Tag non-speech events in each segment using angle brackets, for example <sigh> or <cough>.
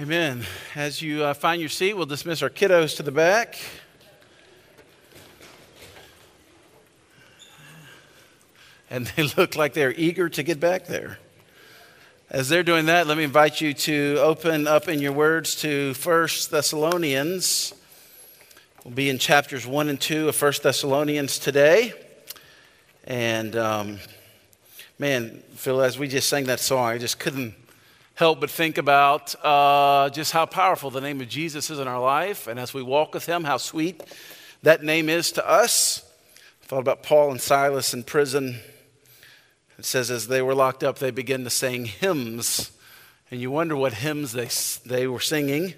Amen. As you uh, find your seat, we'll dismiss our kiddos to the back. And they <laughs> look like they're eager to get back there. As they're doing that, let me invite you to open up in your words to 1 Thessalonians. We'll be in chapters 1 and 2 of 1 Thessalonians today. And um, man, Phil, as we just sang that song, I just couldn't help but think about uh, just how powerful the name of Jesus is in our life. And as we walk with him, how sweet that name is to us. I thought about Paul and Silas in prison. It says, as they were locked up, they began to sing hymns. And you wonder what hymns they, they were singing.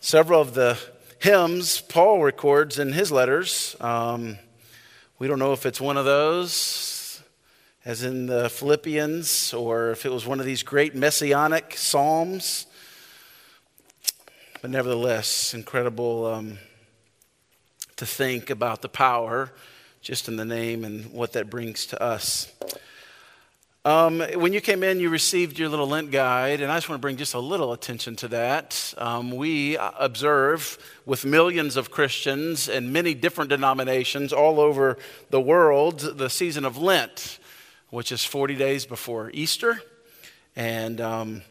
Several of the hymns Paul records in his letters. Um, we don't know if it's one of those as in the Philippians, or if it was one of these great messianic psalms. But nevertheless, incredible um, to think about the power just in the name and what that brings to us. Um, when you came in, you received your little Lent guide, and I just want to bring just a little attention to that. Um, we observe with millions of Christians and many different denominations all over the world the season of Lent which is 40 days before Easter. And, um,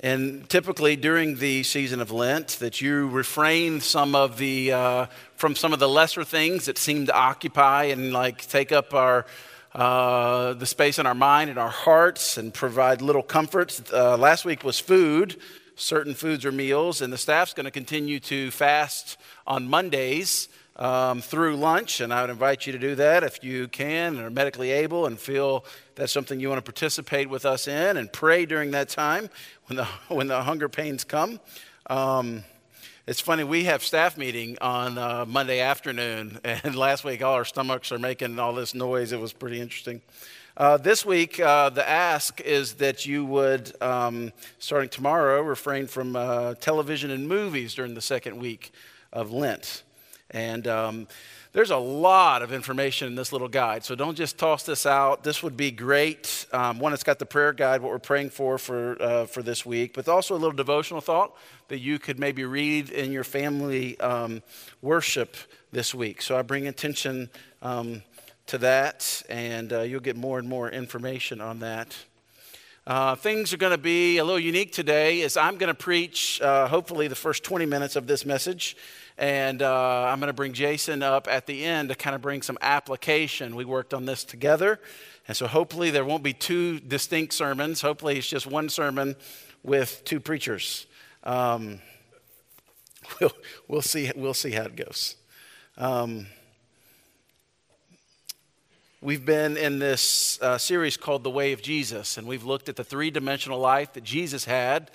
and typically during the season of Lent, that you refrain some of the, uh, from some of the lesser things that seem to occupy and like take up our, uh, the space in our mind and our hearts and provide little comforts. Uh, last week was food, certain foods or meals, and the staff's going to continue to fast on Mondays um, through lunch, and I would invite you to do that if you can and are medically able and feel that's something you want to participate with us in and pray during that time when the, <laughs> when the hunger pains come. Um, it's funny, we have staff meeting on uh, Monday afternoon, <laughs> and last week all our stomachs are making all this noise. It was pretty interesting. Uh, this week, uh, the ask is that you would, um, starting tomorrow, refrain from uh, television and movies during the second week of Lent. And um, there's a lot of information in this little guide, so don't just toss this out. This would be great. Um, one, it's got the prayer guide, what we're praying for for, uh, for this week, but also a little devotional thought that you could maybe read in your family um, worship this week. So I bring attention um, to that, and uh, you'll get more and more information on that. Uh, things are going to be a little unique today as I'm going to preach, uh, hopefully, the first 20 minutes of this message. And uh, I'm going to bring Jason up at the end to kind of bring some application. We worked on this together. And so hopefully there won't be two distinct sermons. Hopefully it's just one sermon with two preachers. Um, <laughs> we'll, we'll, see, we'll see how it goes. Um, We've been in this uh, series called The Way of Jesus, and we've looked at the three dimensional life that Jesus had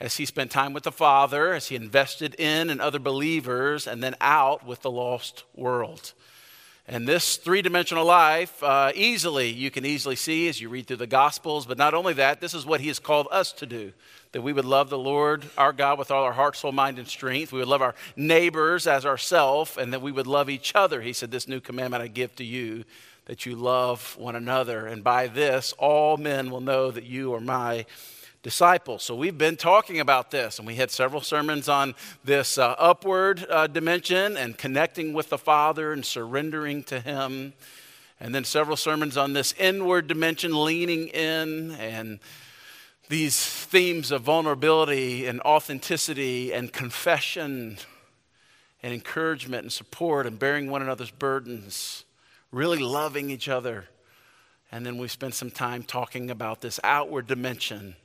as he spent time with the Father, as he invested in and other believers, and then out with the lost world. And this three dimensional life, uh, easily, you can easily see as you read through the Gospels, but not only that, this is what he has called us to do that we would love the Lord our God with all our heart, soul, mind, and strength. We would love our neighbors as ourselves, and that we would love each other. He said, This new commandment I give to you that you love one another. And by this, all men will know that you are my disciples. So we've been talking about this, and we had several sermons on this uh, upward uh, dimension and connecting with the Father and surrendering to Him. And then several sermons on this inward dimension, leaning in, and these themes of vulnerability and authenticity and confession and encouragement and support and bearing one another's burdens really loving each other. And then we spent some time talking about this outward dimension.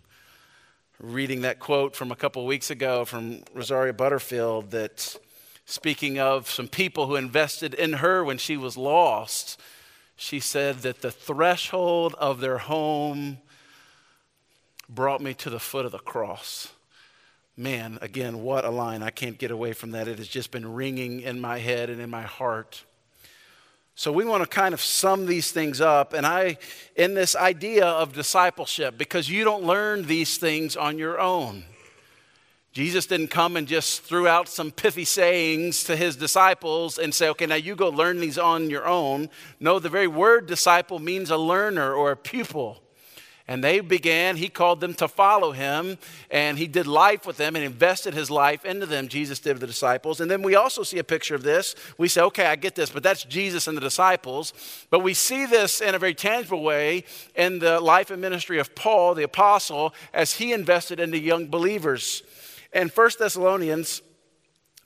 Reading that quote from a couple weeks ago from Rosaria Butterfield that speaking of some people who invested in her when she was lost, she said that the threshold of their home brought me to the foot of the cross. Man, again, what a line. I can't get away from that. It has just been ringing in my head and in my heart. So we want to kind of sum these things up. And I, in this idea of discipleship, because you don't learn these things on your own. Jesus didn't come and just threw out some pithy sayings to his disciples and say, okay, now you go learn these on your own. No, the very word disciple means a learner or a pupil. And they began, he called them to follow him, and he did life with them and invested his life into them. Jesus did with the disciples. And then we also see a picture of this. We say, okay, I get this, but that's Jesus and the disciples. But we see this in a very tangible way in the life and ministry of Paul, the apostle, as he invested into young believers. In 1 Thessalonians,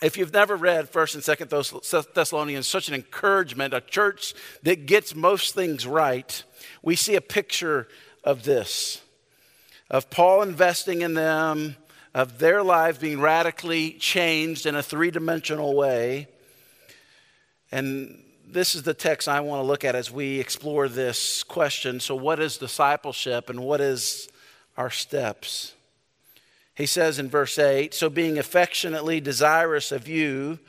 if you've never read 1st and 2nd Thessalonians, such an encouragement, a church that gets most things right, we see a picture of this of Paul investing in them, of their lives being radically changed in a three dimensional way. And this is the text I want to look at as we explore this question. So, what is discipleship and what is our steps? He says in verse 8 So, being affectionately desirous of you,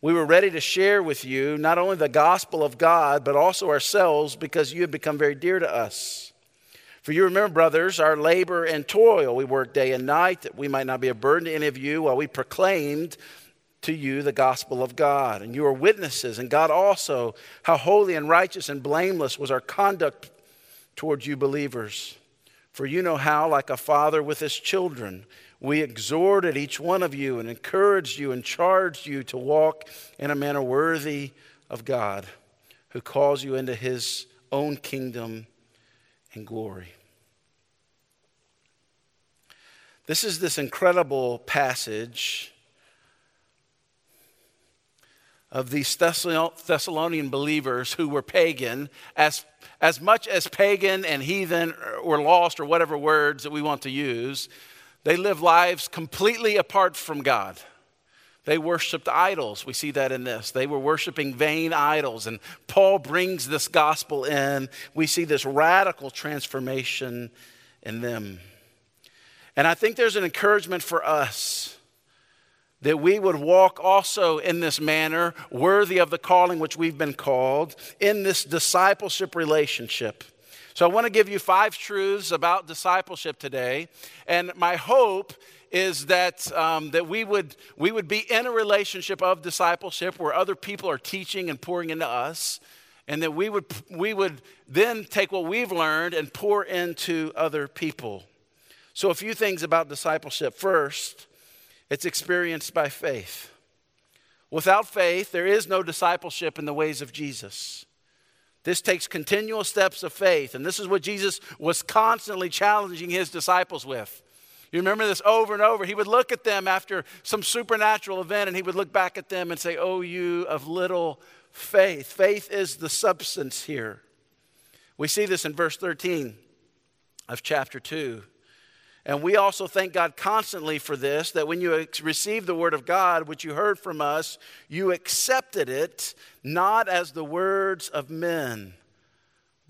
we were ready to share with you not only the gospel of God, but also ourselves because you have become very dear to us. For you remember, brothers, our labor and toil. We worked day and night that we might not be a burden to any of you while we proclaimed to you the gospel of God. And you are witnesses, and God also, how holy and righteous and blameless was our conduct towards you believers. For you know how, like a father with his children, we exhorted each one of you and encouraged you and charged you to walk in a manner worthy of God, who calls you into his own kingdom and glory. This is this incredible passage of these Thessalonian believers who were pagan, as, as much as pagan and heathen or lost or whatever words that we want to use, they lived lives completely apart from God. They worshiped idols. We see that in this. They were worshiping vain idols. And Paul brings this gospel in. We see this radical transformation in them. And I think there's an encouragement for us that we would walk also in this manner, worthy of the calling which we've been called, in this discipleship relationship. So I want to give you five truths about discipleship today. And my hope is that, um, that we, would, we would be in a relationship of discipleship where other people are teaching and pouring into us, and that we would, we would then take what we've learned and pour into other people. So, a few things about discipleship. First, it's experienced by faith. Without faith, there is no discipleship in the ways of Jesus. This takes continual steps of faith, and this is what Jesus was constantly challenging his disciples with. You remember this over and over. He would look at them after some supernatural event and he would look back at them and say, Oh, you of little faith. Faith is the substance here. We see this in verse 13 of chapter 2. And we also thank God constantly for this that when you received the word of God, which you heard from us, you accepted it not as the words of men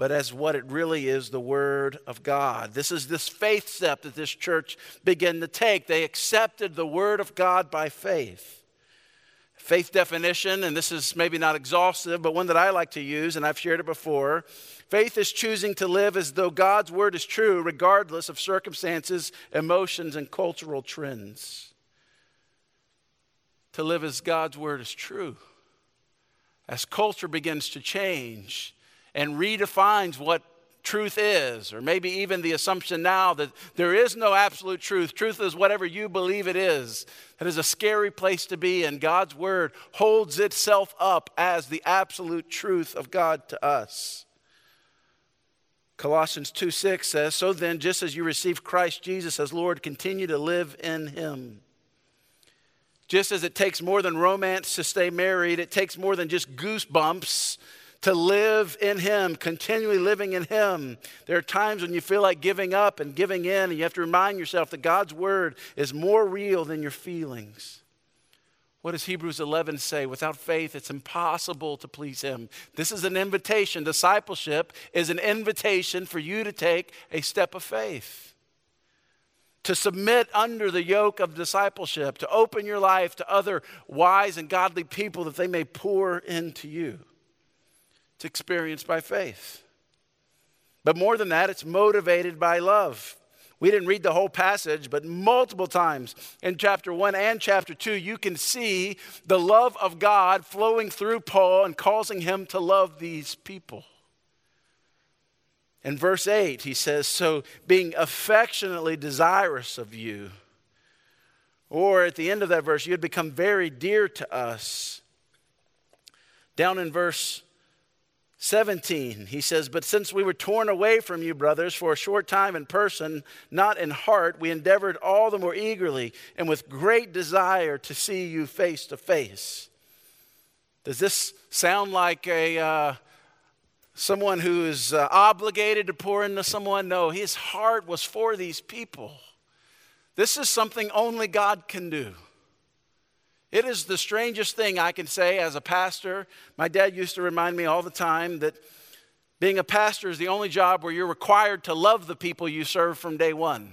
but as what it really is the Word of God. This is this faith step that this church began to take. They accepted the Word of God by faith. Faith definition, and this is maybe not exhaustive, but one that I like to use, and I've shared it before. Faith is choosing to live as though God's Word is true, regardless of circumstances, emotions, and cultural trends. To live as God's Word is true. As culture begins to change, and redefines what truth is, or maybe even the assumption now that there is no absolute truth. Truth is whatever you believe it is. That is a scary place to be, and God's word holds itself up as the absolute truth of God to us. Colossians 2 6 says, So then, just as you receive Christ Jesus as Lord, continue to live in him. Just as it takes more than romance to stay married, it takes more than just goosebumps to live in Him, continually living in Him. There are times when you feel like giving up and giving in, and you have to remind yourself that God's Word is more real than your feelings. What does Hebrews 11 say? Without faith, it's impossible to please Him. This is an invitation. Discipleship is an invitation for you to take a step of faith, to submit under the yoke of discipleship, to open your life to other wise and godly people that they may pour into you. It's experienced by faith. But more than that, it's motivated by love. We didn't read the whole passage, but multiple times in chapter 1 and chapter 2, you can see the love of God flowing through Paul and causing him to love these people. In verse 8, he says, So being affectionately desirous of you. Or at the end of that verse, you had become very dear to us. Down in verse 17, he says, But since we were torn away from you, brothers, for a short time in person, not in heart, we endeavored all the more eagerly and with great desire to see you face to face. Does this sound like a. Uh, someone who is uh, obligated to pour into someone. No, his heart was for these people. This is something only God can do. It is the strangest thing I can say as a pastor. My dad used to remind me all the time that being a pastor is the only job where you're required to love the people you serve from day one.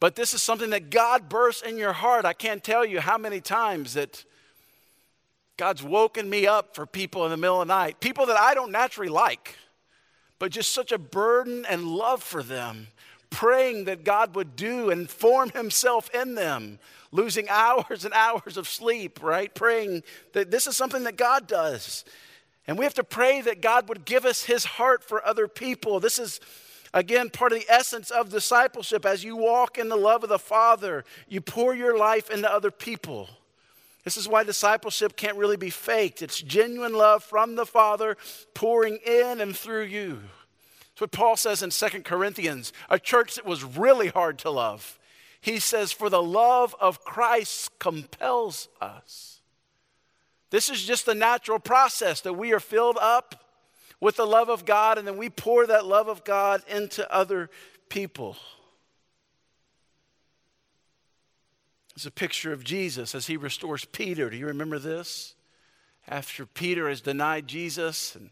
But this is something that God bursts in your heart. I can't tell you how many times that God's woken me up for people in the middle of the night, people that I don't naturally like, but just such a burden and love for them, praying that God would do and form Himself in them, losing <laughs> hours and hours of sleep, right? Praying that this is something that God does. And we have to pray that God would give us His heart for other people. This is Again, part of the essence of discipleship, as you walk in the love of the Father, you pour your life into other people. This is why discipleship can't really be faked. It's genuine love from the Father pouring in and through you. That's what Paul says in 2 Corinthians, a church that was really hard to love. He says, For the love of Christ compels us. This is just the natural process that we are filled up with the love of God and then we pour that love of God into other people. It's a picture of Jesus as he restores Peter. Do you remember this? After Peter has denied Jesus and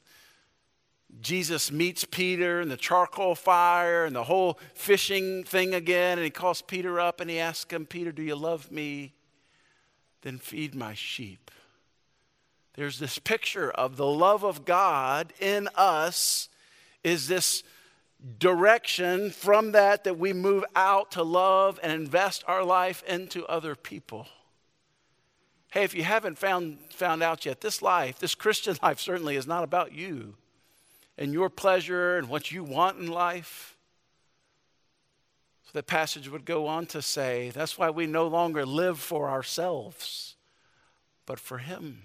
Jesus meets Peter and the charcoal fire and the whole fishing thing again, and he calls Peter up and he asks him, Peter, do you love me? Then feed my sheep. There's this picture of the love of God in us, is this direction from that that we move out to love and invest our life into other people. Hey, if you haven't found, found out yet, this life, this Christian <laughs> life certainly is not about you and your pleasure and what you want in life. So the passage would go on to say that's why we no longer live for ourselves, but for Him.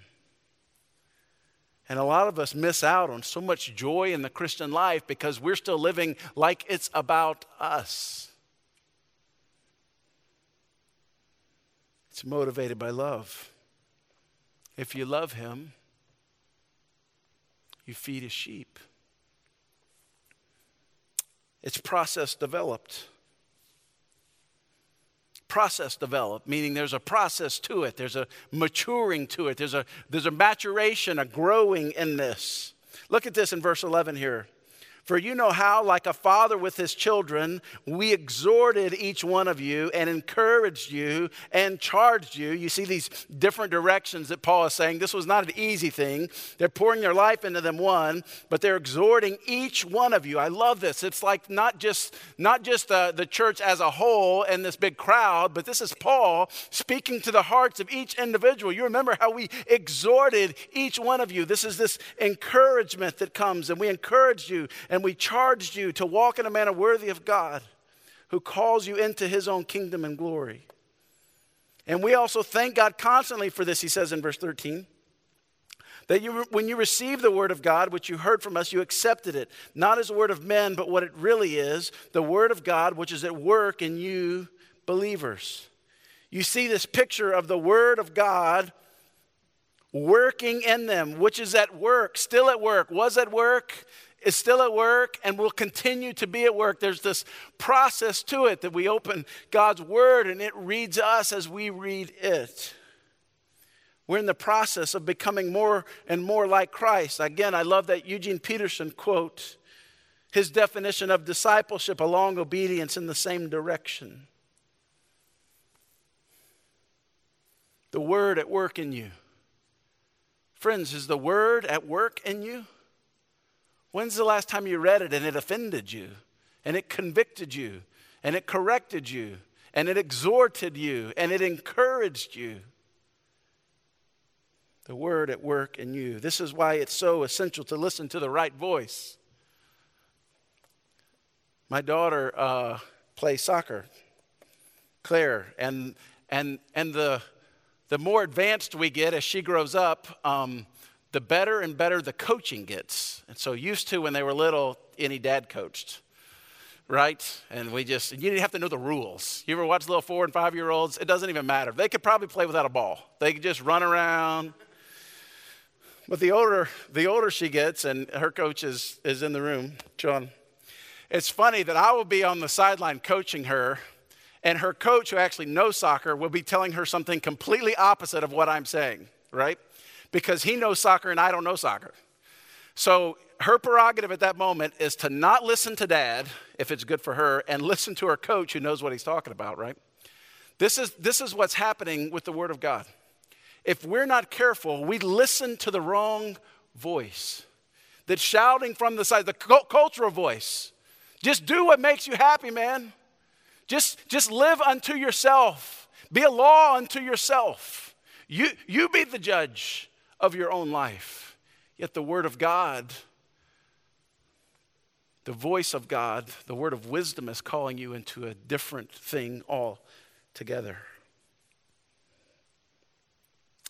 And a lot of us miss out on so much joy in the Christian life because we're still living like it's about us. It's motivated by love. If you love Him, you feed His sheep. It's process developed process developed, meaning there's a process to it, there's a maturing to it, there's a, there's a maturation, a growing in this. Look at this in verse 11 here. For you know how, like a father with his children, we exhorted each one of you and encouraged you and charged you. You see these different directions that Paul is saying. This was not an easy thing. They're pouring their life into them one, but they're exhorting each one of you. I love this. It's like not just not just the, the church as a whole and this big crowd, but this is Paul speaking to the hearts of each individual. You remember how we exhorted each one of you. This is this encouragement that comes, and we encouraged you and we charged you to walk in a manner worthy of God who calls you into his own kingdom and glory. And we also thank God constantly for this, he says in verse 13. That you, when you received the word of God, which you heard from us, you accepted it, not as a word of men, but what it really is the word of God, which is at work in you believers. You see this picture of the word of God working in them, which is at work, still at work, was at work, is still at work and will continue to be at work. There's this process to it that we open God's Word and it reads us as we read it. We're in the process of becoming more and more like Christ. Again, I love that Eugene Peterson quote, his definition of discipleship along obedience in the same direction. The Word at work in you. Friends, is the Word at work in you? When's the last time you read it and it offended you, and it convicted you, and it corrected you, and it exhorted you, and it encouraged you? The word at work in you. This is why it's so essential to listen to the right voice. My daughter uh, plays soccer, Claire, and, and, and the, the more advanced we get as she grows up, um, the better and better the coaching gets. And so, used to when they were little, any dad coached, right? And we just, you didn't have to know the rules. You ever watch little four and five year olds? It doesn't even matter. They could probably play without a ball, they could just run around. But the older, the older she gets, and her coach is, is in the room, John, it's funny that I will be on the sideline coaching her, and her coach, who actually knows soccer, will be telling her something completely opposite of what I'm saying, right? Because he knows soccer and I don't know soccer. So her prerogative at that moment is to not listen to dad if it's good for her and <laughs> listen to her coach who knows what he's talking about, right? This is, this is what's happening with the Word of God. If we're not careful, we listen to the wrong voice that's shouting from the side, the cultural voice. Just do what makes you happy, man. Just, just live unto yourself. Be a law unto yourself. You, you be the judge of your own life. Yet the Word of God the voice of God, the word of wisdom is calling you into a different thing altogether.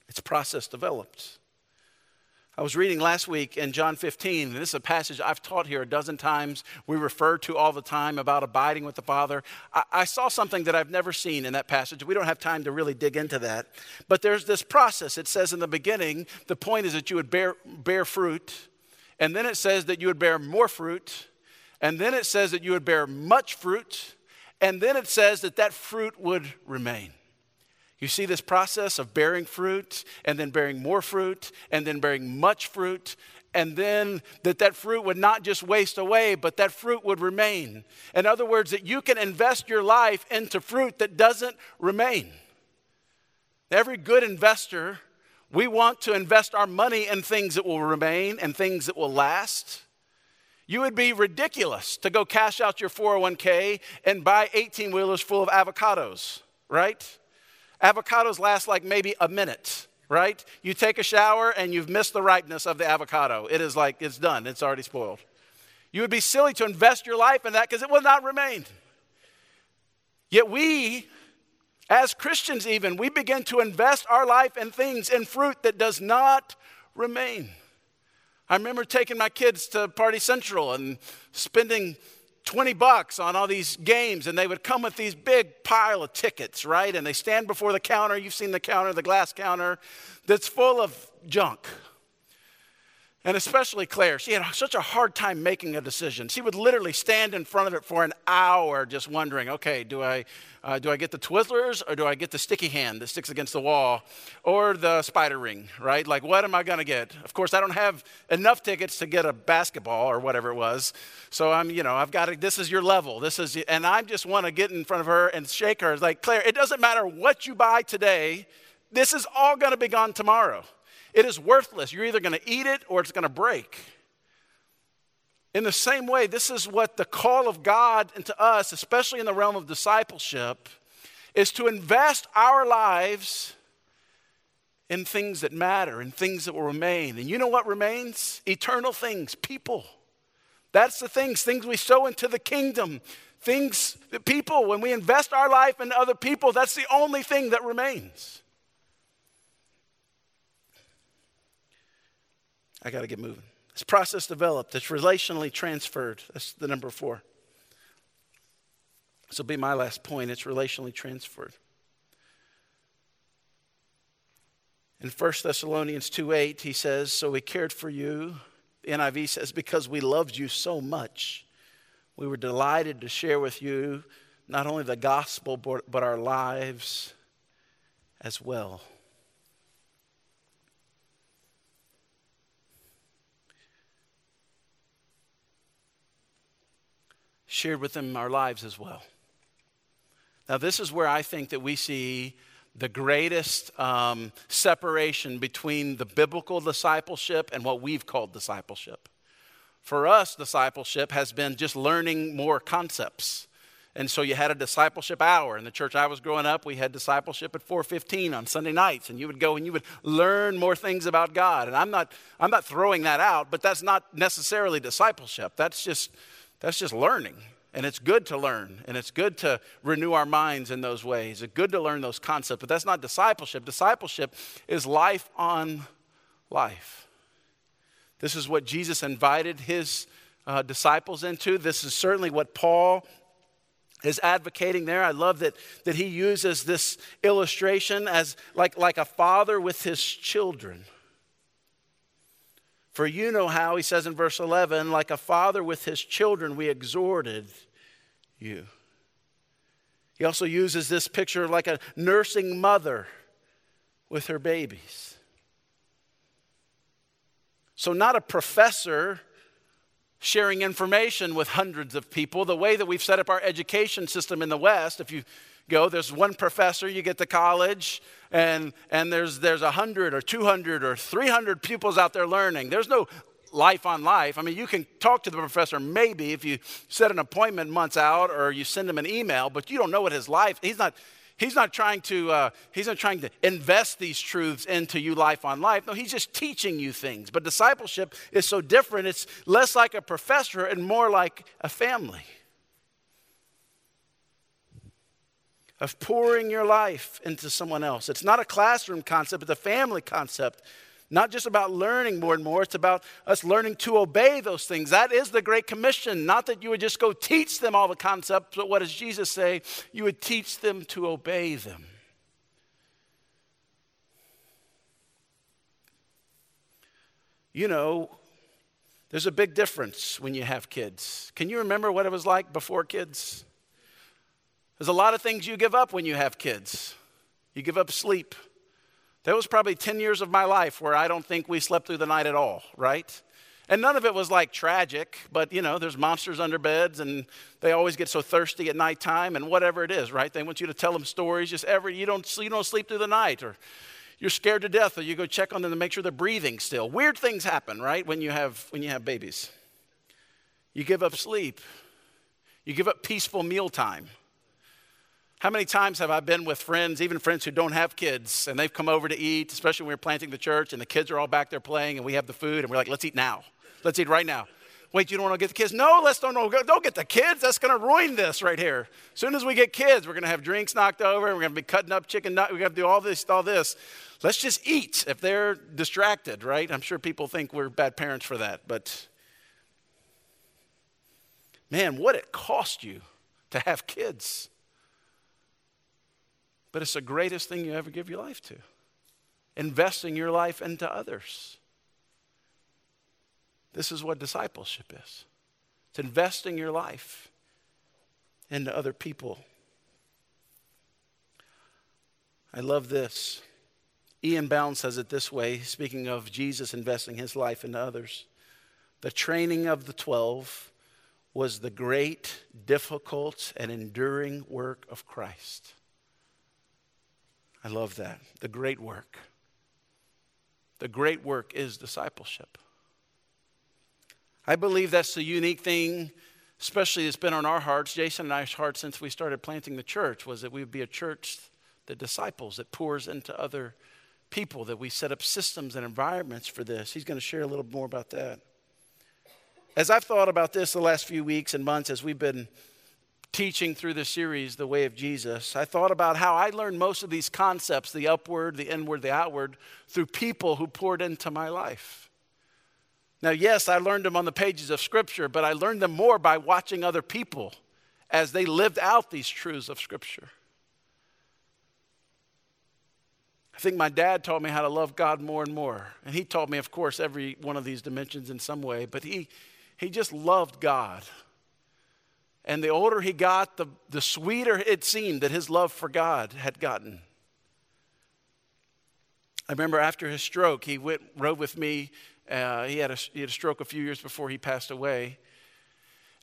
It's process developed. I was reading last week in John 15, and this is a passage I've taught here a dozen times. We refer to all the time about abiding with the Father. I, I, saw something that I've never seen in that passage. We don't have time to really dig into that. But there's this process. It says in the beginning, the point is that you would bear, bear fruit, and then it says that you would bear more fruit, and then it says that you would bear much fruit. And then it says that that fruit would remain. You see this process of bearing fruit and then bearing more fruit and then bearing much fruit and then that that fruit would not just waste away but that fruit would remain. In other words that you can invest your life into fruit that doesn't remain. Every good investor we want to invest our money in things that will remain and things that will last. You would be ridiculous to go cash out your 401k and buy 18 wheelers full of avocados, right? Avocados last like maybe a minute, right? You take a shower and you've missed the ripeness of the avocado. It is like it's done, it's already spoiled. You would be silly to invest your life in that because it will not remain. Yet we, as Christians, even, we begin to invest our life in things, in fruit that does not remain. I remember taking my kids to Party Central and spending 20 bucks on all these games, and they would come with these big pile of tickets, right? And they stand before the counter. You've seen the counter, the glass counter, that's full of junk. And especially Claire, she had such a hard time making a decision. She would literally stand in front of it for an hour just wondering, okay, do I, uh, do I get the Twizzlers or do I get the sticky hand that sticks against the wall or the spider ring, right? Like, what am I going to get? Of course, I don't have enough tickets to get a basketball or whatever it was. So I'm, you know, I've got to, this is your level. This is, and I just want to get in front of her and shake her. It's like, Claire, it doesn't matter what you buy today, this is all going to be gone tomorrow. It is worthless. You're either going to eat it or it's going to break. In the same way, this is what the call of God into us, especially in the realm of discipleship, is to invest our lives in things that matter, in things that will remain. And you know what remains? Eternal things, people. That's the things, things we sow into the kingdom. Things, people, when we invest our life in other people, that's the only thing that remains. I got to get moving. It's process developed, it's relationally transferred. That's the number four. This will be my last point. It's relationally transferred. In 1 Thessalonians 2 8, he says, So we cared for you. The NIV says, Because we loved you so much, we were delighted to share with you not only the gospel, but our lives as well. Shared with them our lives as well. Now, this is where I think that we see the greatest um, separation between the biblical discipleship and what we've called discipleship. For us, discipleship has been just learning more concepts. And so you had a discipleship hour. In the church I was growing up, we had discipleship at 4:15 on Sunday nights, and you would go and you would learn more things about God. And I'm not I'm not throwing that out, but that's not necessarily discipleship. That's just that's just learning. And it's good to learn, and it's good to renew our minds in those ways. It's good to learn those concepts, but that's not discipleship. Discipleship is life on life. This is what Jesus invited his uh, disciples into. This is certainly what Paul is advocating there. I love that, that he uses this illustration as like, like a father with his children. For you know how, he says in verse 11, like a father with his children, we exhorted you. He also uses this picture like a nursing mother with her babies. So, not a professor sharing information with hundreds of people. The way that we've set up our education system in the West, if you go, there's one professor, you get to college, and, and there's, there's 100 or 200 or 300 pupils out there learning. There's no life on life. I mean, you can talk to the professor maybe if you set an appointment months out or you send him an email, but you don't know what his life, he's not, He's not trying to, uh, he's not trying to invest these truths into you life on life. No, he's just teaching you things. But discipleship is so different. It's less like a professor and more like a family. Of pouring your life into someone else. It's not a classroom concept, it's a family concept not just about learning more and more, it's about us learning to obey those things. That is the Great Commission. Not that you would just go teach them all the concepts, but what does Jesus say? You would teach them to obey them. You know, there's a big difference when you have kids. Can you remember what it was like before kids? There's a lot of things you give up when you have kids. You give up sleep. That was probably 10 years of my life where I don't think we slept through the night at all, right? And none of it was like tragic, but you know, there's monsters under beds and they always get so thirsty at nighttime and whatever it is, right? They want you to tell them stories just every, you don't, you don't sleep through the night or you're scared to death or you go check on them to make sure they're breathing still. Weird things happen, right? When you have, when you have babies. You give up sleep. You give up peaceful mealtime. How many times have I been with friends, even friends who don't have kids, and they've come over to eat, especially when we're planting the church and the kids are all back there playing and we have the food and we're like, let's eat now. Let's eat right now. Wait, you don't want to get the kids? No, let's don't, don't get the kids. That's going to ruin this right here. As soon as we get kids, we're going to have drinks knocked over. And we're going to be cutting up chicken. We're going to do all this, all this. Let's just eat if they're distracted, right? I'm sure people think we're bad parents for that. But man, what it cost you to have kids. But it's the greatest thing you ever give your life to investing your life into others. This is what discipleship is it's investing your life into other people. I love this. E.M. Bounds says it this way, speaking of Jesus investing his life into others. The training of the 12 was the great, difficult, and enduring work of Christ. I love that. The great work. The great work is discipleship. I believe that's the unique thing, especially that's been on our hearts, Jason and I's hearts, since we started planting the church, was that we would be a church that disciples, that pours into other people, that we set up systems and environments for this. He's going to share a little more about that. As I've thought about this the last few weeks and months, as we've been teaching through the series, The Way of Jesus, I thought about how I learned most of these concepts the upward, the inward, the outward through people who poured into my life. Now, yes, I learned them on the pages of Scripture, but I learned them more by watching other people as they lived out these truths of Scripture. I think my dad taught me how to love God more and more. And he taught me, of course, every one of these dimensions in some way, but he, he just loved God. And the older he got, the, the sweeter it seemed that his love for God had gotten. I remember after his stroke, he went, rode with me. Uh, he, had a, he had a stroke a few years before he passed away.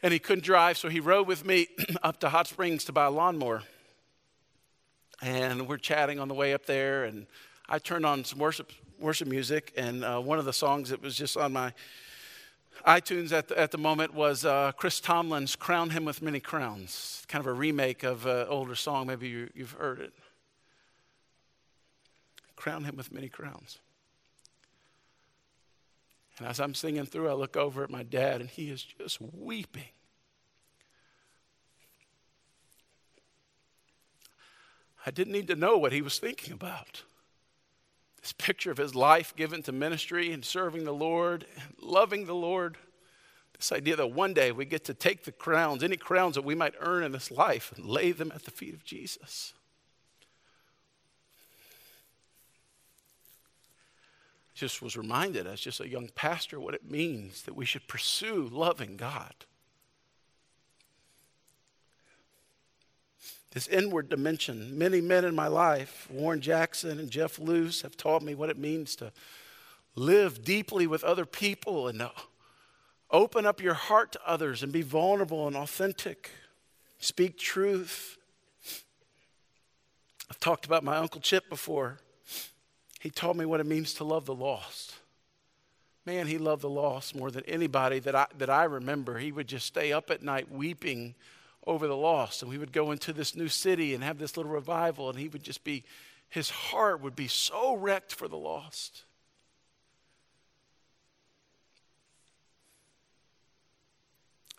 And he couldn't drive, so he rode with me <clears throat> up to Hot Springs to buy a lawnmower. And we're chatting on the way up there, and I turned on some worship, worship music, and uh, one of the songs that was just on my iTunes at the, at the moment was uh, Chris Tomlin's Crown Him with Many Crowns, kind of a remake of an older song. Maybe you, you've heard it. Crown Him with Many Crowns. And as I'm singing through, I look over at my dad, and he is just weeping. I didn't need to know what he was thinking about. This picture of his life given to ministry and serving the Lord loving the Lord. This idea that one day we get to take the crowns, any crowns that we might earn in this life, and lay them at the feet of Jesus. just was reminded as just a young pastor what it means that we should pursue loving God. This inward dimension. Many men in my life, Warren Jackson and Jeff Luce, have taught me what it means to live deeply with other people and open up your heart to others and be vulnerable and authentic. Speak truth. I've talked about my Uncle Chip before. He taught me what it means to love the lost. Man, he loved the lost more than anybody that I, that I remember. He would just stay up at night weeping over the lost. And we would go into this new city and have this little revival, and he would just be, his heart would be so wrecked for the lost.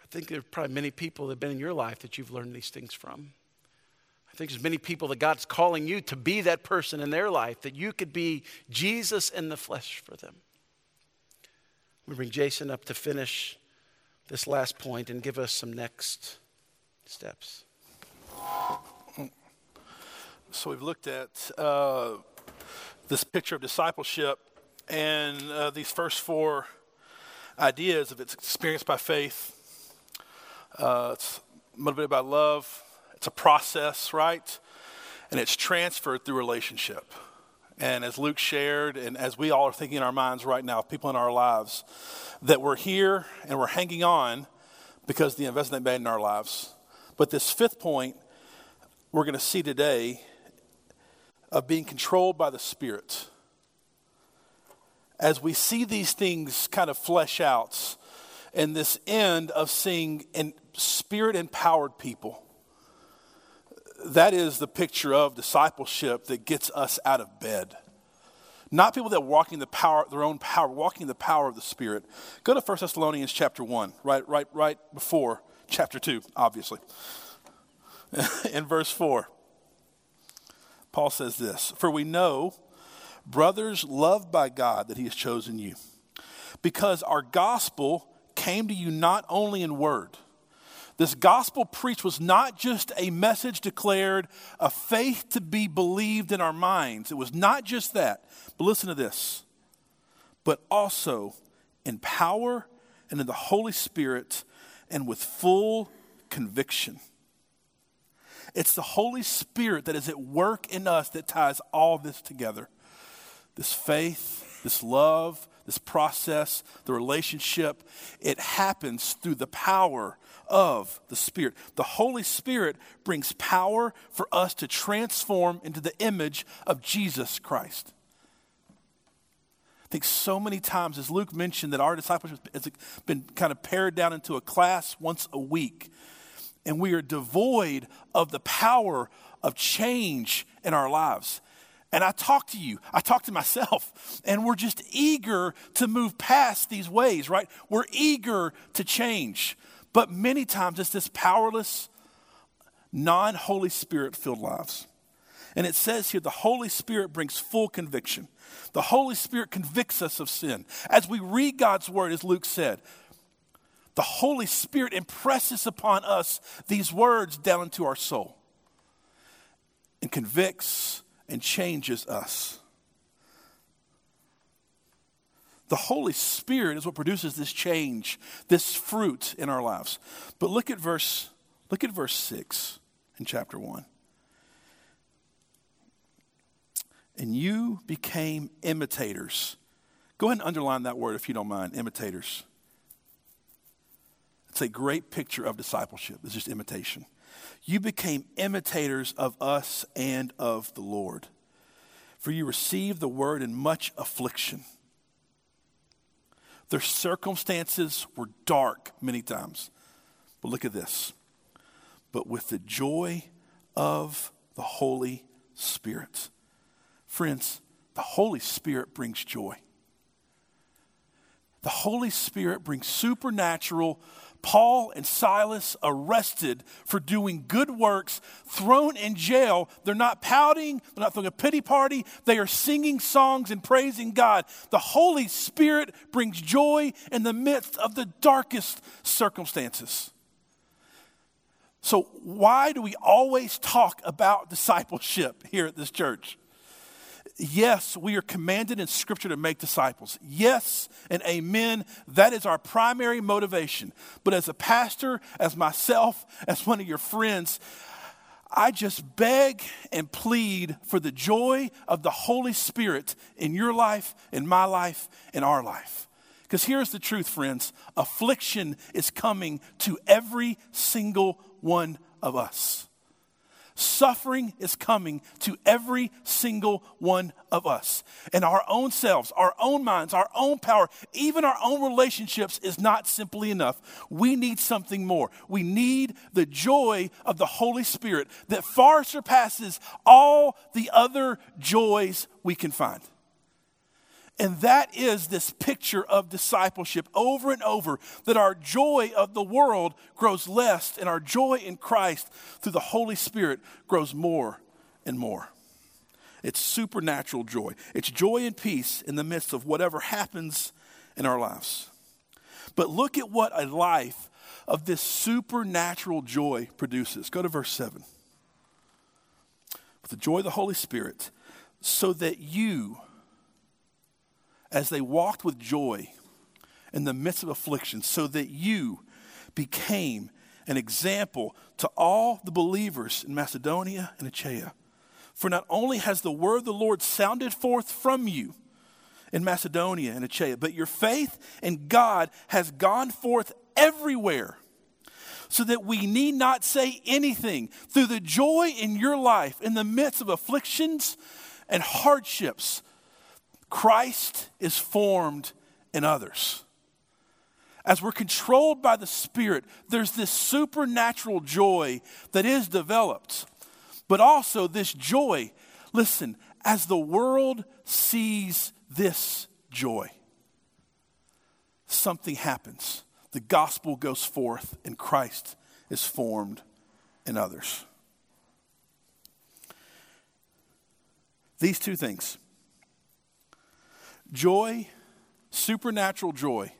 I think there are probably many people that have been in your life that you've learned these things from. I think there's many people that God's calling you to be that person in their life, that you could be Jesus in the flesh for them. We bring Jason up to finish this last point and give us some next steps. So we've looked at uh, this picture of discipleship and uh, these first four ideas of its experienced by faith. Uh, it's motivated by love, it's a process, right? And it's transferred through relationship. And as Luke shared, and as we all are thinking in our minds right now, people in our lives, that we're here and we're hanging on because the investment they made in our lives. But this fifth point we're going to see today of being controlled by the Spirit. As we see these things kind of flesh out, and this end of seeing in spirit empowered people that is the picture of discipleship that gets us out of bed. Not people that walking the power, their own power, walking the power of the Spirit. Go to 1 Thessalonians chapter 1, right, right, right before chapter 2, obviously. <laughs> In verse 4, Paul says this For we know, brothers loved by God, that He has chosen you, because our gospel came to you not only in word this gospel preached was not just a message declared, a faith to be believed in our minds. It was not just that. But listen to this. But also in power and in the Holy Spirit and with full conviction. It's the Holy Spirit that is at work in us that ties all this together. This faith, this love, this process, the relationship, it happens through the power of the Spirit. The Holy Spirit brings power for us to transform into the image of Jesus Christ. I think so many times, as Luke mentioned, that our discipleship has been kind of pared down into a class once a week, and we are devoid of the power of change in our lives. And I talk to you, I talk to myself, and we're just eager to move past these ways, right? We're eager to change. But many times it's this powerless, non Holy Spirit filled lives. And it says here the Holy Spirit brings full conviction. The Holy Spirit convicts us of sin. As we read God's word, as Luke said, the Holy Spirit impresses upon us these words down into our soul and convicts and changes us. The Holy Spirit is what produces this change, this fruit in our lives. But look at verse look at verse 6 in chapter 1. And you became imitators. Go ahead and underline that word if you don't mind, imitators. It's a great picture of discipleship. It's just imitation. You became imitators of us and of the Lord. For you received the word in much affliction their circumstances were dark many times. But look at this. But with the joy of the Holy Spirit. Friends, the Holy Spirit brings joy. The Holy Spirit brings supernatural, Paul and Silas arrested for doing good works, thrown in jail. They're not pouting, they're not throwing a pity party. They are singing songs and praising God. The Holy Spirit brings joy in the midst of the darkest circumstances. So, why do we always talk about <laughs> discipleship here at this church? Yes, we are commanded in Scripture to make disciples. Yes and amen. That is our primary motivation. But as a pastor, as myself, as one of your friends, I just beg and plead for the joy of the Holy Spirit in your life, in my life, in our life. Because here's the truth, friends affliction is coming to every single one of us. Suffering is coming to every single one of us. And our own selves, our own minds, our own power, even our own relationships is not simply enough. We need something more. We need the joy of the Holy Spirit that far surpasses all the other joys we can find. And that is this picture of discipleship over and over that our joy of the world grows less and our joy in Christ through the Holy Spirit grows more and more. It's supernatural joy. It's joy and peace in the midst of whatever happens in our lives. But look at what a life of this supernatural joy produces. Go to verse 7. With the joy of the Holy Spirit, so that you as they walked with joy in the midst of affliction, so that you became an example to all the believers in Macedonia and Achaia. For not only has the word of the Lord sounded forth from you in Macedonia and Achaia, but your faith in God has gone forth everywhere so that we need not say anything. Through the joy in your life, in the midst of afflictions and hardships, Christ is formed in others. As we're controlled by the Spirit, there's this supernatural joy that is developed. But also, this joy, listen, as the world sees this joy, something happens. The gospel goes forth, and Christ is formed in others. These two things Joy, supernatural joy,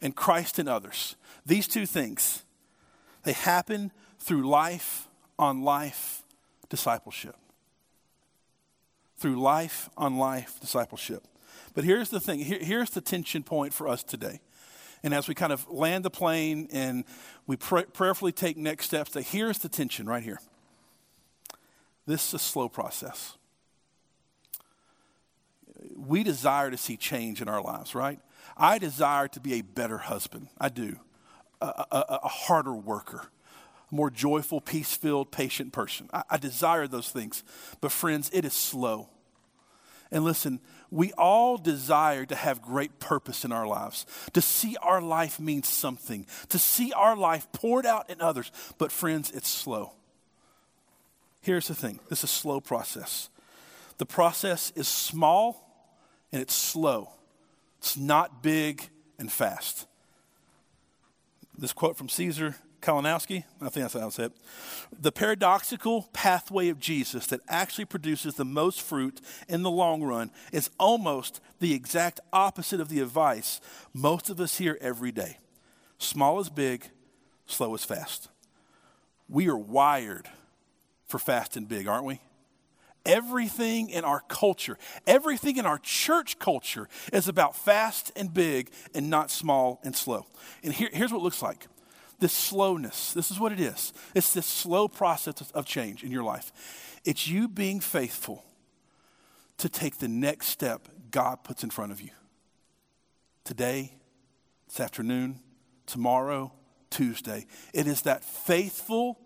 and Christ in others. These two things, they happen through life on life discipleship. Through life on life discipleship. But here's the thing Here, here's the tension point for us today. And as we kind of land the plane and we pray, prayerfully take next steps, that here's the tension right here. This is a slow process we desire to see change in our lives, right? I desire to be a better husband. I do. A, a, a harder worker, a more joyful, peace filled, patient person. I, I desire those things. But, friends, it is slow. And listen, we all desire to have great purpose in our lives, to see our life mean something, to see our life poured out in others. But, friends, it's slow. Here's the thing this is a slow process. The process is small and it's slow. It's not big and fast. This quote from Caesar Kalinowski, I think that's how I say it. The paradoxical pathway of Jesus that actually produces the most fruit in the long run is almost the exact opposite of the advice most of us hear every day. Small is big, slow is fast. We are wired for fast and big, aren't we? Everything in our culture, everything in our church culture is about fast and big and not small and slow. And here, here's what it looks like this slowness, this is what it is. It's this slow process of change in your life. It's you being faithful to take the next step God puts in front of you. Today, this afternoon, tomorrow, Tuesday. It is that faithful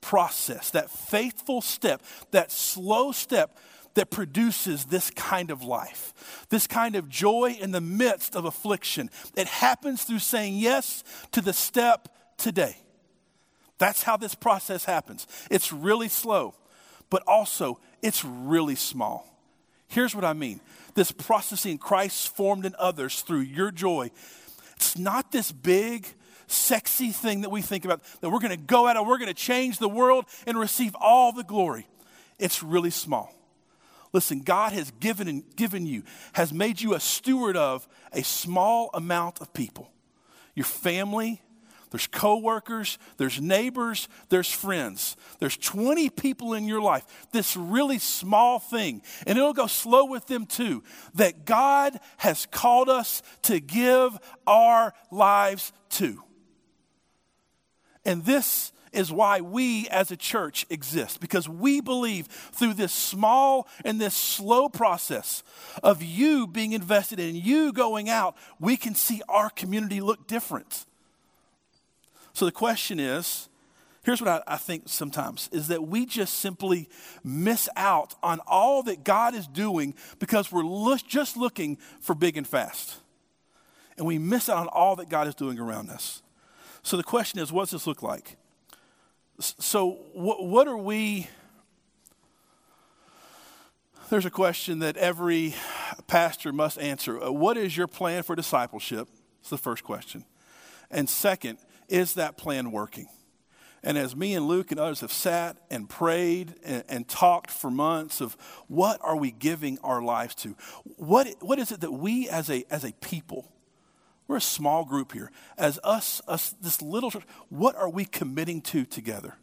process, that faithful step, that slow step that produces this kind of life, this kind of joy in the midst of affliction. It happens through saying yes to the step today. That's how this process happens. It's really slow, but also it's really small. Here's what I mean this processing Christ formed in others through your joy. It's not this big, sexy thing that we think about, that we're going to go out and we're going to change the world and receive all the glory. It's really small. Listen, God has given, and given you, has made you a steward of a small amount of people. Your family, there's coworkers, there's neighbors, there's friends. There's 20 people in your life. This really small thing, and it'll go slow with them too, that God has called us to give our lives to. And this is why we as a church exist, because we believe through this small and this slow process of you being invested in, you going out, we can see our community look different. So the question is here's what I, I, think sometimes is that we just simply miss out on all that God is doing because we're lo- just looking for big and fast. And we miss out on all that God is doing around us. So the question is, what does this look like? So, what, what are we? There's a question that every pastor must answer. Uh, what is your plan for discipleship? It's the first question. And second, is that plan working? And as me and Luke and others have sat and prayed and, and, talked for months of what are we giving our lives to? What, what is it that we as a, as a people, we're a small group here, as us, us, this little church, what are we committing to together?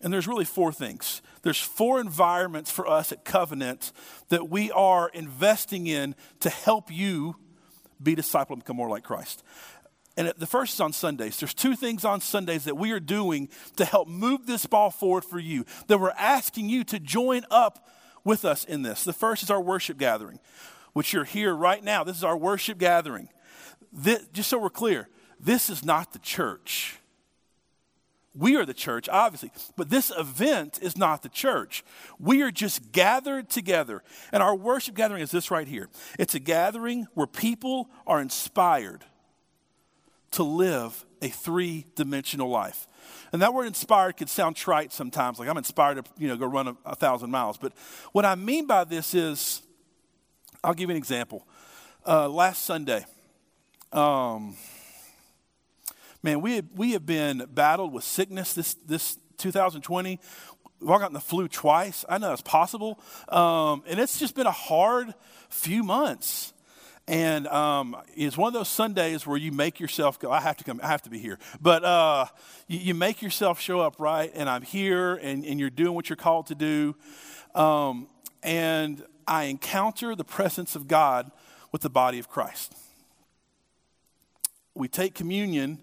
And there's really four things. There's four environments for us at Covenant that we are investing in to help you be disciple and become more like Christ. And the first is on Sundays. There's two things on Sundays that we are doing to help move this ball forward for you, that we're asking you to join up with us in this. The first is our worship gathering, which you're here right now. This is our worship gathering. This, just so we're clear, this is not the church. We are the church, obviously, but this event is not the church. We are just gathered together. And our worship gathering is this right here it's a gathering where people are inspired to live a three dimensional life. And that word inspired could sound trite sometimes, like I'm inspired to you know, go run a, a, thousand miles. But what I mean by this is, I'll give you an example. Uh, last Sunday, um, man, we, had, we have been battled with sickness this, this 2020. We've all gotten the flu twice. I know it's possible. Um, and it's just been a hard few months. And um, it's one of those Sundays where you make yourself go, I have to come, I have to be here. But uh, you, you, make yourself show up, right? And I'm here, and, and you're doing what you're called to do. Um, and I encounter the presence of God with the body of Christ. We take communion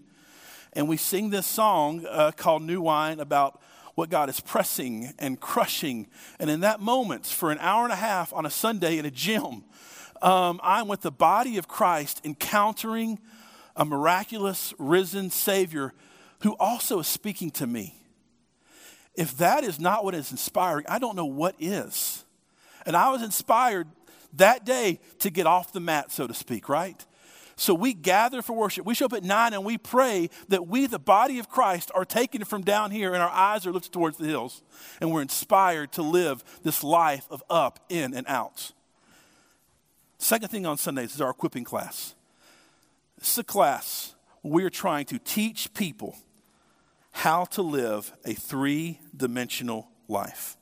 and we sing this song uh, called New Wine about what God is pressing and crushing. And in that moment, for an hour and a half on a Sunday in a gym, um, I'm with the body of Christ encountering a miraculous risen Savior who also is speaking to me. If that is not what is inspiring, I don't know what is. And I was inspired that day to get off the mat, so to speak, right? So we gather for worship. We show up at nine and we pray that we, the body of Christ, are taken from down here and our eyes are lifted towards the hills. And we're inspired to live this life of up, in, and out. Second thing on Sundays is our equipping class. This is a class where we are trying to teach people how to live a three dimensional life.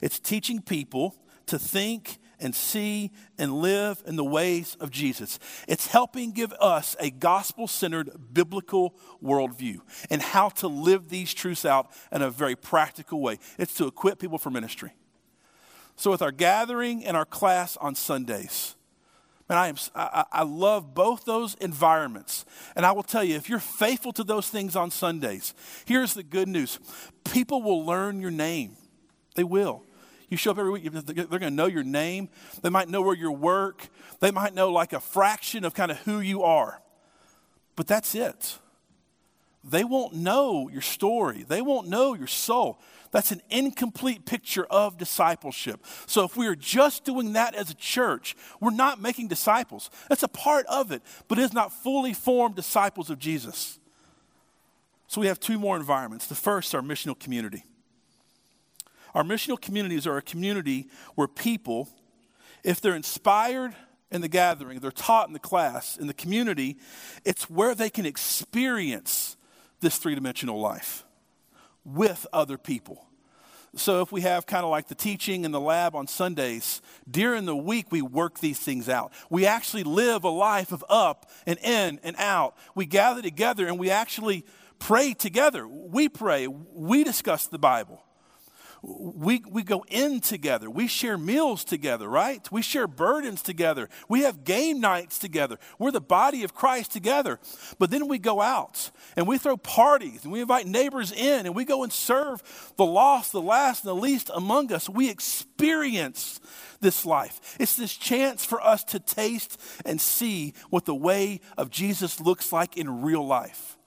It's teaching people to think and see and live in the ways of Jesus. It's helping give us a gospel centered biblical worldview and how to live these truths out in a very practical way. It's to equip people for ministry. So, with our gathering and our class on Sundays, man, I, am, I, I love both those environments. And I will tell you, if you're faithful to those things on Sundays, here's the good news people will learn your name. They will. You show up every week, they're going to know your name. They might know where you work. They might know like a fraction of kind of who you are. But that's it. They won't know your story, they won't know your soul. That's an incomplete picture of discipleship. So if we are just doing that as a church, we're not making disciples. That's a part of it, but it is not fully formed disciples of Jesus. So we have two more environments. The first, our missional community. Our missional communities are a community where people, if they're inspired in the gathering, they're taught in the class, in the community, it's where they can experience this three dimensional life with other people. So, if we have kind of like the teaching in the lab on Sundays, during the week we work these things out. We actually live a life of up and in and out. We gather together and we actually pray together. We pray, we discuss the Bible we, we go in together. We share meals together, right? We share burdens together. We have game nights together. We're the body of Christ together. But then we go out and we throw parties and we invite neighbors in and we go and serve the lost, the last, and the least among us. We experience this life. It's this chance for us to taste and see what the way of Jesus looks like in real life.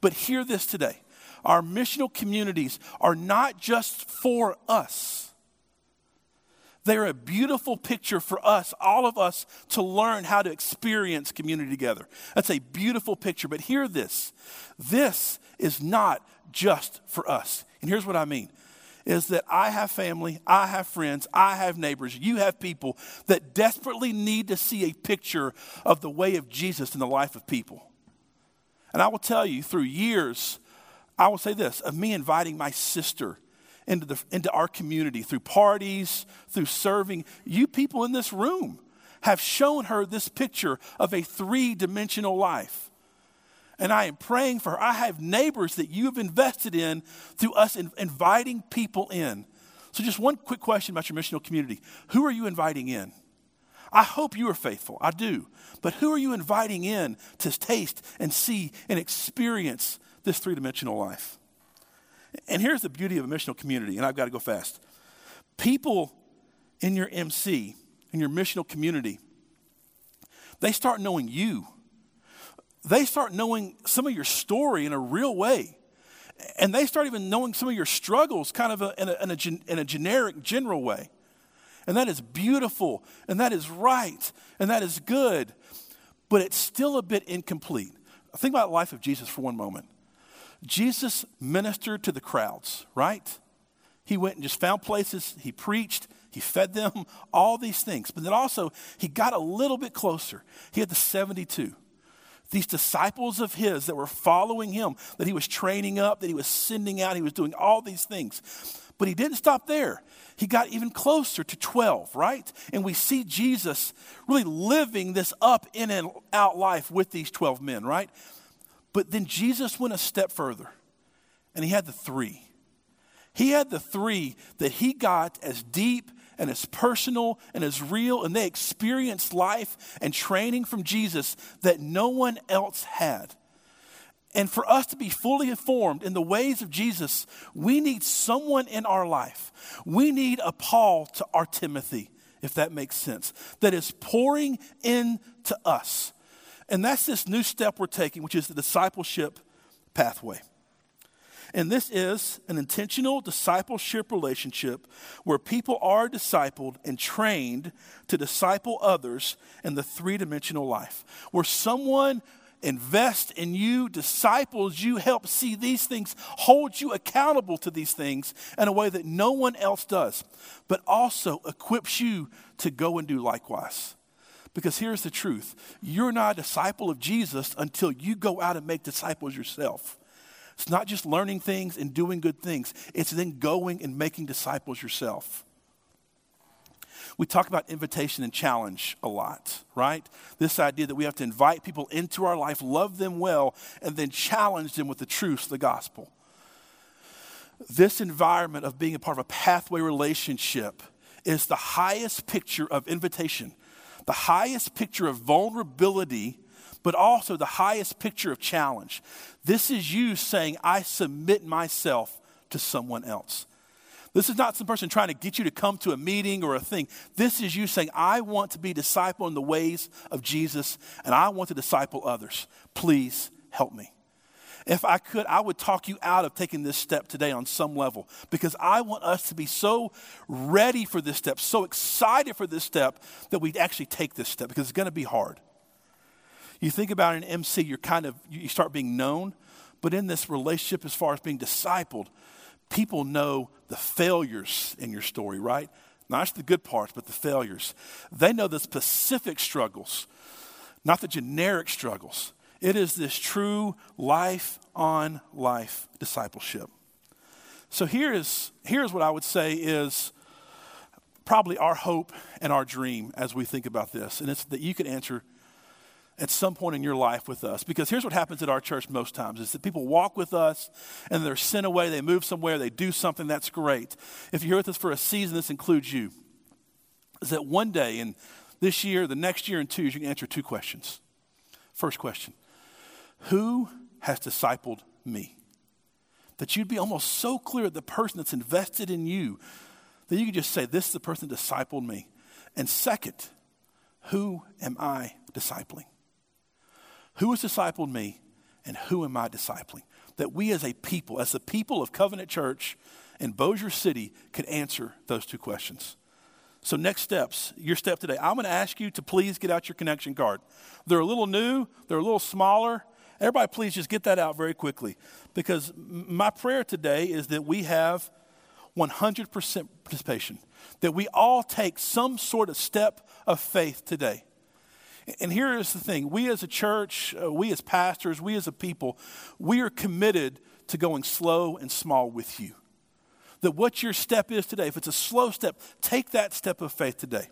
But hear this today our missional communities are not just for us. They're a beautiful picture for us, all of us, to learn how to experience community together. That's a beautiful picture. But hear this this is not just for us. And here's what I mean is that I have family, I have friends, I have neighbors, you have people that desperately need to see a picture of the way of Jesus in the life of people. And I will tell you, through years I will say this of me inviting my sister into, the, into our community through parties, through serving. You people in this room have shown her this picture of a three dimensional life. And I am praying for her. I have neighbors that you have invested in through us in, inviting people in. So, just one quick question about your missional community Who are you inviting in? I hope you are faithful. I do. But who are you inviting in to taste and see and experience this three dimensional life. And here's the beauty of a missional community, and I've got to go fast. People in your MC, in your missional community, they start knowing you. They start knowing some of your story in a real way. And they start even knowing some of your struggles kind of a, in, a, in, a, in a generic, general way. And that is beautiful, and that is right, and that is good, but it's still a bit incomplete. Think about the life of Jesus for one moment. Jesus ministered to the crowds, right? He went and just found places, he preached, he fed them, <laughs> all these things. But then also, he got a little bit closer. He had the 72. These disciples of his that were following him, that he was training up, that he was sending out, he was doing all these things. But he didn't stop there. He got even closer to 12, right? And we see Jesus really living this up in and out life with these 12 men, right? But then Jesus went a step further and he had the three. He had the three that he got as deep and as personal and as real, and they experienced life and training from Jesus that no one else had. And for us to be fully informed in the ways of Jesus, we need someone in our life. We need a Paul to our Timothy, if that makes sense, that is pouring into us and that's this new step we're taking, which is the discipleship pathway. And this is an intentional discipleship relationship where people are discipled and trained to disciple others in the three dimensional life, where someone invests in you, disciples you, helps see these things, holds you accountable to these things in a way that no one else does, but also equips you to go and do likewise. Because here's the truth you're not a disciple of Jesus until you go out and make disciples yourself. It's not just learning things and doing good things, it's then going and making disciples yourself. We talk about invitation and challenge a lot, right? This idea that we have to invite people into our life, love them well, and then challenge them with the truth, the gospel. This environment of being a part of a pathway relationship is the highest picture of invitation the highest picture of vulnerability, but also the highest picture of challenge. This is you saying, I submit myself to someone else. This is not some person trying to get you to come to a meeting or a thing. This is you saying, I want to be disciple in the ways of Jesus and I want to disciple others. Please help me. If I could, I would talk you out of taking this step today on some level because I want us to be so ready for this step, so excited for this step that we actually take this step because it's going to be hard. You think about an MC, you're kind of, you start being known, but in this relationship, as far as being discipled, people know the failures in your story, right? not just the good parts, but the failures. They know the specific struggles, not the generic struggles. It is this true life on life discipleship. So here is, here's what I would say is probably our hope and our dream as we think about this. And it's that you can answer at some point in your life with us. Because here's what happens at our church most times is that people walk with us and they're sent away, they move somewhere, they do something, that's great. If you're here with us for a season, this includes you. Is that one day in this year, the next year, and two years, you can answer two questions. First question Who has discipled me? That you'd be almost so clear at the person that's invested in you that you could just say, This is the person that discipled me. And second, who am I discipling? Who has discipled me and who am I discipling? That we as a people, as the people of Covenant Church in Bossier City, could answer those two questions. So, next steps, your step today. I'm going to ask you to please get out your connection card. They're a little new, they're a little smaller. Everybody, please just get that out very quickly because my prayer today is that we have 100% participation, that we all take some sort of step of faith today. And here is the thing we as a church, uh, we as pastors, we as a people, we are committed to going slow and small with you. That what your step is today, if it's a slow step, take that step of faith today.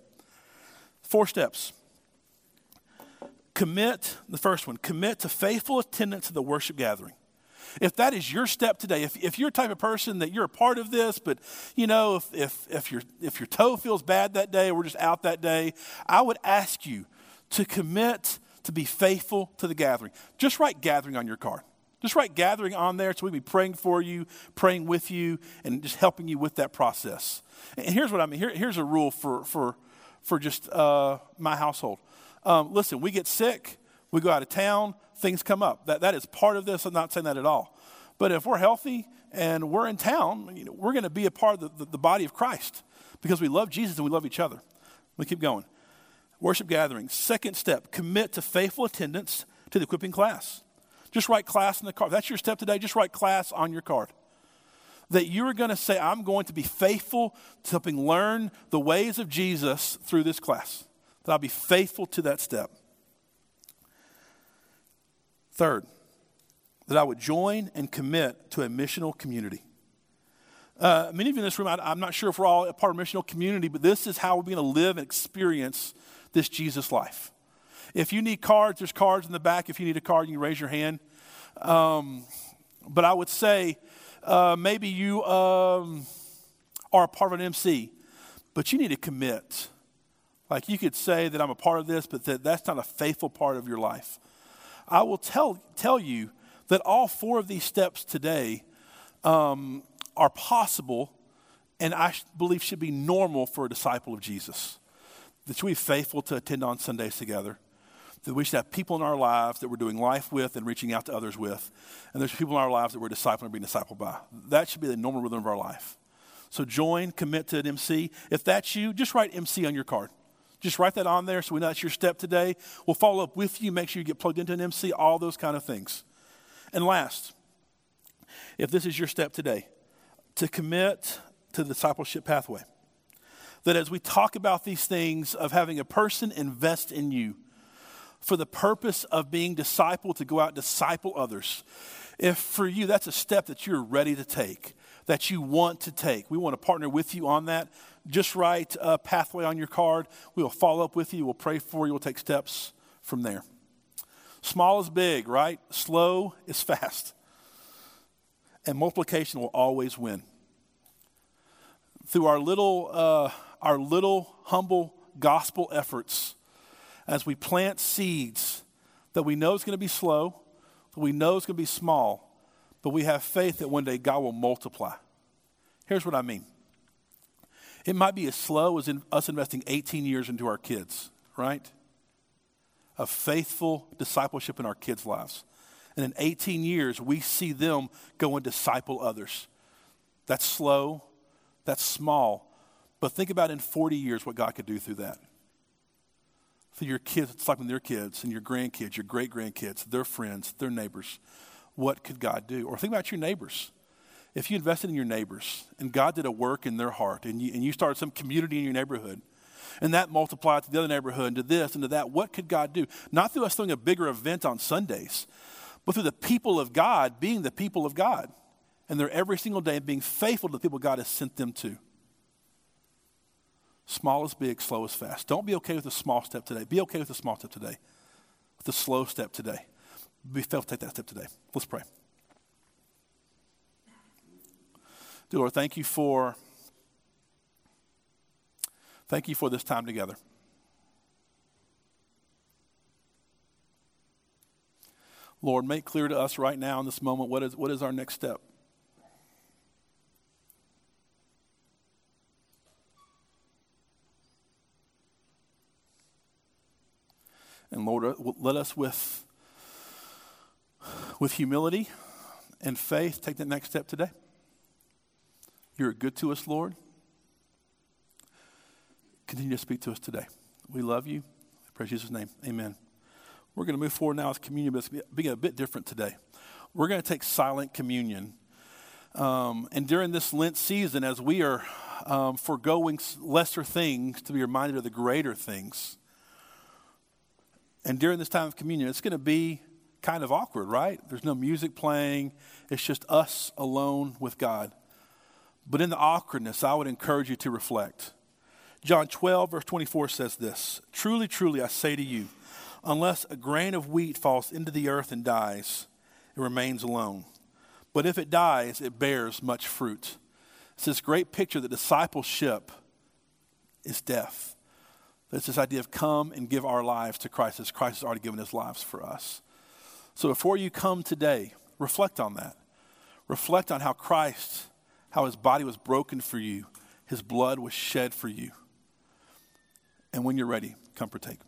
Four steps. Commit, the first one, commit to faithful attendance at the worship gathering. If that is your step today, if, if you're type of person that you're a part of this, but you know, if, if, if, your, if your toe feels bad that day or we're just out that day, I would ask you to commit to be faithful to the gathering. Just write gathering on your card. Just write gathering on there so we'll be praying for you, praying with you, and just helping you with that process. And here's what I mean. Here, here's a rule for, for, for just uh, my household. Um, listen, we get sick, we go out of town, things come up. That, that is part of this. I'm not saying that at all. But if we're healthy and we're in town, you know, we're going to be a part of the, the, the body of Christ because we love Jesus and we love each other. We keep going worship gatherings. Second step, commit to faithful attendance to the equipping class. Just write class in the card. That's your step today. Just write class on your card. That you're going to say, I'm going to be faithful to helping learn the ways of Jesus through this class. That I'll be faithful to that step. Third, that I would join and commit to a missional community. Uh, many of you in this room, I, am not sure if we're all a part of a missional community, but this is how we're going to live and experience this Jesus life. If you need cards, there's cards in the back. If you need a card, you can raise your hand. Um, but I would say uh, maybe you um, are a part of an MC, but you need to commit. Like you could say that I'm a part of this, but that that's not a faithful part of your life. I will tell, tell you that all four of these steps today um, are possible and I believe should be normal for a disciple of Jesus that we be faithful to attend on Sundays together. That we should have people in our lives that we're doing life with and reaching out to others with. And there's people in our lives that we're discipling and being discipled by. That should be the normal rhythm of our life. So join, commit to an MC. If that's you, just write MC on your card. Just write that on there so we know that's your step today. We'll follow up with you, make sure you get plugged into an MC, all those kind of things. And last, if this is your step today, to commit to the discipleship pathway that as we talk about these things of having a person invest in you for the purpose of being discipled to go out and disciple others, if for you that's a step that you're ready to take, that you want to take, we want to partner with you on that. Just write a pathway on your card. We will follow up with you. We'll pray for you. We'll take steps from there. Small is big, right? Slow is <laughs> fast. And multiplication will always win. Through our little uh, our little humble gospel efforts as we plant seeds that we know is going to be slow, that we know is going to be small, but we have faith that one day God will multiply. Here's what I mean it might be as slow as in us investing 18 years into our kids, right? Of faithful discipleship in our kids' lives. And in 18 years, we see them go and disciple others. That's slow, that's small, but think about in 40 years what God could do through that. Through your kids, it's like when their kids and your grandkids, your great grandkids, their friends, their neighbors. What could God do? Or think about your neighbors. if you invested in your neighbors and God did a work in their heart and you, and you started some community in your neighborhood and that multiplied to the other neighborhood and to this and to that, what could God do? Not through us throwing a bigger event on Sundays, but through the people of God being the people of God. And they're every single day being faithful to the people God has sent them to. Small is big, slow is fast. Don't be okay with a small step today. Be okay with a small step today, with a slow step today. Be faithful to take that step today. Let's pray. Dear Lord, thank you for thank you for this time together. Lord, make clear to us right now in this moment what is, what is our next step. And Lord, let us with, with humility and faith take that next step today. You're good to us, Lord. Continue to speak to us today. We love you. I pray Jesus' name. Amen. We're going to move forward now with communion, but it's being a bit different today. We're going to take silent communion. Um, and during this Lent season, as we are um, foregoing lesser things to be reminded of the greater things, and during this time of communion, it's going to be kind of awkward, right? There's no music playing, it's just us alone with God. But in the awkwardness, I would encourage you to reflect. John 12, verse 24 says this Truly, truly, I say to you, unless a grain of wheat falls into the earth and dies, it remains alone. But if it dies, it bears much fruit. It's this great picture that discipleship is death. It's this idea of come and give our lives to Christ as Christ has already given his lives for us. So before you come today, reflect on that. Reflect on how Christ how his body was broken for you, his blood was shed for you. And when you're ready, come partake.